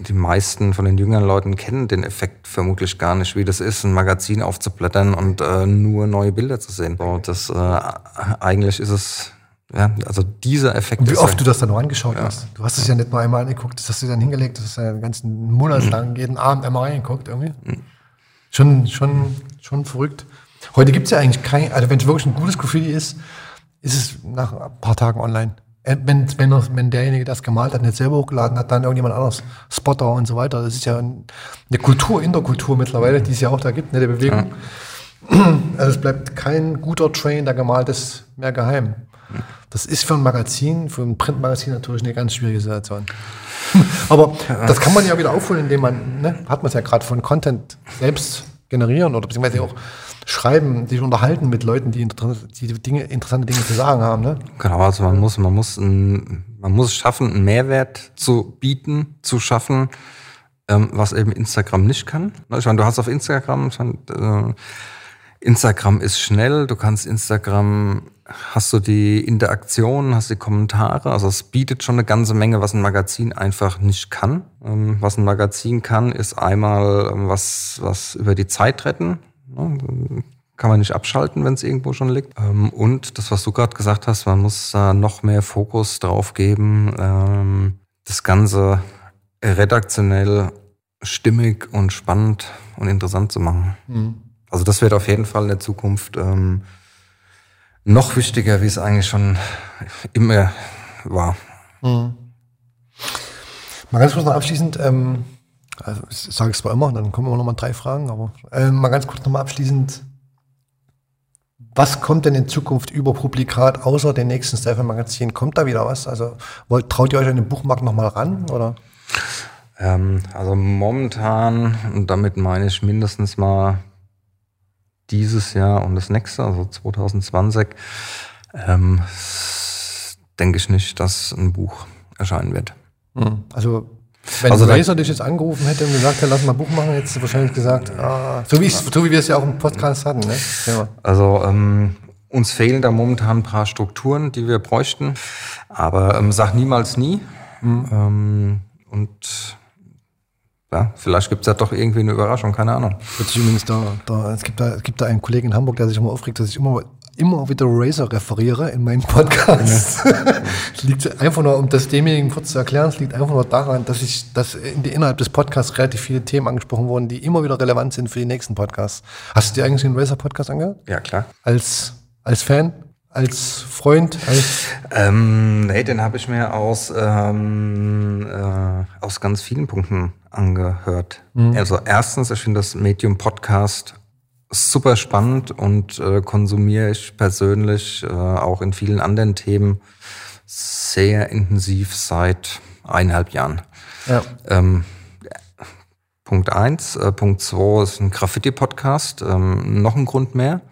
die meisten von den jüngeren Leuten kennen den Effekt vermutlich gar nicht, wie das ist, ein Magazin aufzublättern und äh, nur neue Bilder zu sehen. So, das äh, eigentlich ist es ja, also dieser Effekt. Und wie oft du das dann noch angeschaut ja. hast. Du hast es ja nicht nur einmal angeguckt, das hast du dann hingelegt, das hast du ja den ganzen Monat lang mhm. jeden Abend einmal reingeguckt irgendwie. Mhm. Schon, schon, schon verrückt. Heute gibt es ja eigentlich kein, also wenn es wirklich ein gutes Graffiti ist, ist es nach ein paar Tagen online. Äh, wenn, wenn, wenn derjenige das gemalt hat, nicht selber hochgeladen hat, dann irgendjemand anders, Spotter und so weiter. Das ist ja eine Kultur in der Kultur mittlerweile, die es ja auch da gibt, ne, der Bewegung. Ja. Also es bleibt kein guter Train, der gemalt ist, mehr geheim. Das ist für ein Magazin, für ein Printmagazin natürlich eine ganz schwierige Situation. Aber das kann man ja wieder aufholen, indem man, ne, hat man es ja gerade von Content selbst generieren oder beziehungsweise auch schreiben, sich unterhalten mit Leuten, die, die Dinge, interessante Dinge zu sagen haben. Ne? Genau, also man muss, man muss, ein, man muss es schaffen, einen Mehrwert zu bieten, zu schaffen, ähm, was eben Instagram nicht kann. Ich meine, du hast auf Instagram, äh, Instagram ist schnell, du kannst Instagram, hast du die Interaktion, hast die Kommentare, also es bietet schon eine ganze Menge, was ein Magazin einfach nicht kann. Ähm, was ein Magazin kann, ist einmal ähm, was, was über die Zeit retten, Ne? Kann man nicht abschalten, wenn es irgendwo schon liegt. Ähm, und das, was du gerade gesagt hast, man muss da noch mehr Fokus drauf geben, das Ganze redaktionell stimmig und spannend und interessant zu machen. Mhm. Also das wird auf jeden Fall in der Zukunft ähm, noch wichtiger, wie es eigentlich schon immer war. Mhm. Mal ganz kurz noch abschließend, ähm, also ich sage es zwar immer, dann kommen immer noch mal drei Fragen, aber äh, mal ganz kurz nochmal abschließend. Was kommt denn in Zukunft über Publikat außer den nächsten Stephen Magazin? Kommt da wieder was? Also wollt, traut ihr euch an den Buchmarkt nochmal ran? Oder? Ähm, also momentan, und damit meine ich mindestens mal dieses Jahr und das nächste, also 2020, ähm, denke ich nicht, dass ein Buch erscheinen wird. Hm. Also wenn also Razer dich jetzt angerufen hätte und gesagt, ja, lass mal Buch machen, hättest du wahrscheinlich gesagt, ah, so, wie so wie wir es ja auch im Podcast hatten. Ne? Ja. Also ähm, uns fehlen da momentan ein paar Strukturen, die wir bräuchten. Aber ähm, sag niemals nie. Mhm. Ähm, und ja, vielleicht gibt es ja doch irgendwie eine Überraschung, keine Ahnung. Übrigens da, da, es, gibt da, es gibt da einen Kollegen in Hamburg, der sich immer aufregt, dass ich immer immer wieder Razer referiere in meinen Podcasts. Es liegt einfach nur, um das demjenigen kurz zu erklären, es liegt einfach nur daran, dass ich, dass innerhalb des Podcasts relativ viele Themen angesprochen wurden, die immer wieder relevant sind für die nächsten Podcasts. Hast du dir eigentlich den Razer Podcast angehört? Ja, klar. Als, als Fan? Als Freund? Als ähm, nee, den habe ich mir aus, ähm, äh, aus ganz vielen Punkten angehört. Mhm. Also erstens, ich finde das Medium Podcast super spannend und äh, konsumiere ich persönlich äh, auch in vielen anderen Themen sehr intensiv seit eineinhalb Jahren. Ja. Ähm, Punkt eins. Äh, Punkt zwei ist ein Graffiti-Podcast. Ähm, noch ein Grund mehr.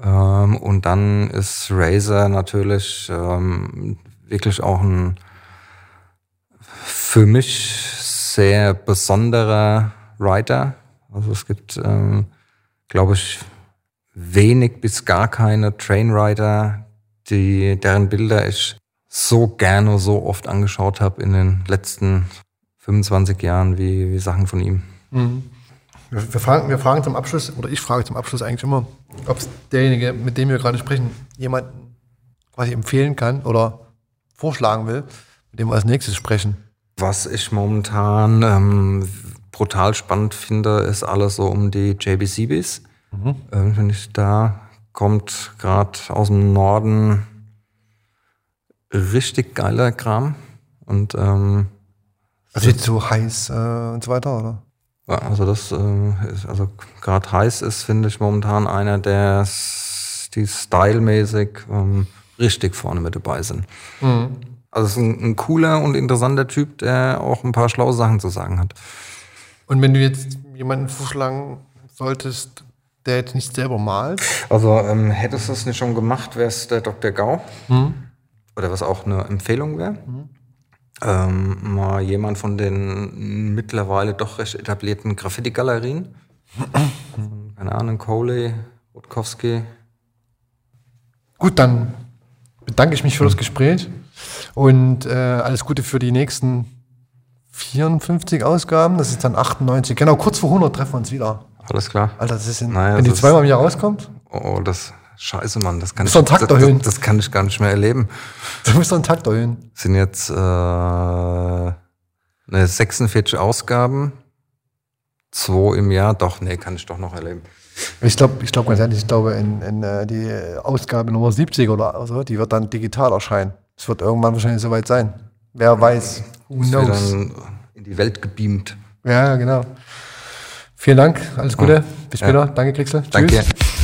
Ähm, und dann ist Razer natürlich ähm, wirklich auch ein für mich sehr besonderer Writer. Also es gibt ähm, glaube ich, wenig bis gar keine Trainrider, die, deren Bilder ich so gerne, so oft angeschaut habe in den letzten 25 Jahren wie, wie Sachen von ihm. Mhm. Wir, fragen, wir fragen zum Abschluss, oder ich frage zum Abschluss eigentlich immer, ob derjenige, mit dem wir gerade sprechen, jemanden quasi empfehlen kann oder vorschlagen will, mit dem wir als nächstes sprechen. Was ich momentan ähm, brutal spannend finde, ist alles so um die JBCBs. Mhm. Ähm, Finde ich, da kommt gerade aus dem Norden richtig geiler Kram. Und ähm, also so heiß äh, und so weiter, oder? Also das äh, ist, also gerade heiß ist, finde ich, momentan einer, der die stylmäßig ähm, richtig vorne mit dabei sind. Mhm. Also es ist ein, ein cooler und interessanter Typ, der auch ein paar schlaue Sachen zu sagen hat. Und wenn du jetzt jemanden vorschlagen solltest, der jetzt nicht selber malt, Also ähm, hättest du es nicht schon gemacht, wäre es der Dr. Gau. Oder was auch eine Empfehlung wäre. Ähm, mal jemand von den mittlerweile doch recht etablierten Graffiti-Galerien. Keine Ahnung, Coley, Rutkowski. Gut, dann bedanke ich mich für das Gespräch und äh, alles Gute für die nächsten 54 Ausgaben. Das ist dann 98. Genau, kurz vor 100 treffen wir uns wieder. Alles klar. Alter, das ist in, Naja, wenn die zweimal im Jahr rauskommt, Oh, das scheiße, Mann. Das kann, Takt das, das, das kann ich gar nicht mehr erleben. du musst doch einen Takt erhöhen. sind jetzt äh, ne, 46 Ausgaben. Zwei im Jahr. Doch, nee, kann ich doch noch erleben. Ich glaube, ich glaube ganz ehrlich, ich glaube, in, in äh, die Ausgabe Nummer 70 oder so, die wird dann digital erscheinen. Es wird irgendwann wahrscheinlich soweit sein. Wer weiß. Who knows? dann in die Welt gebeamt. Ja, genau. Vielen Dank, alles Gute. Bis Ja. später. Danke, Kriegsel. Danke. Tschüss.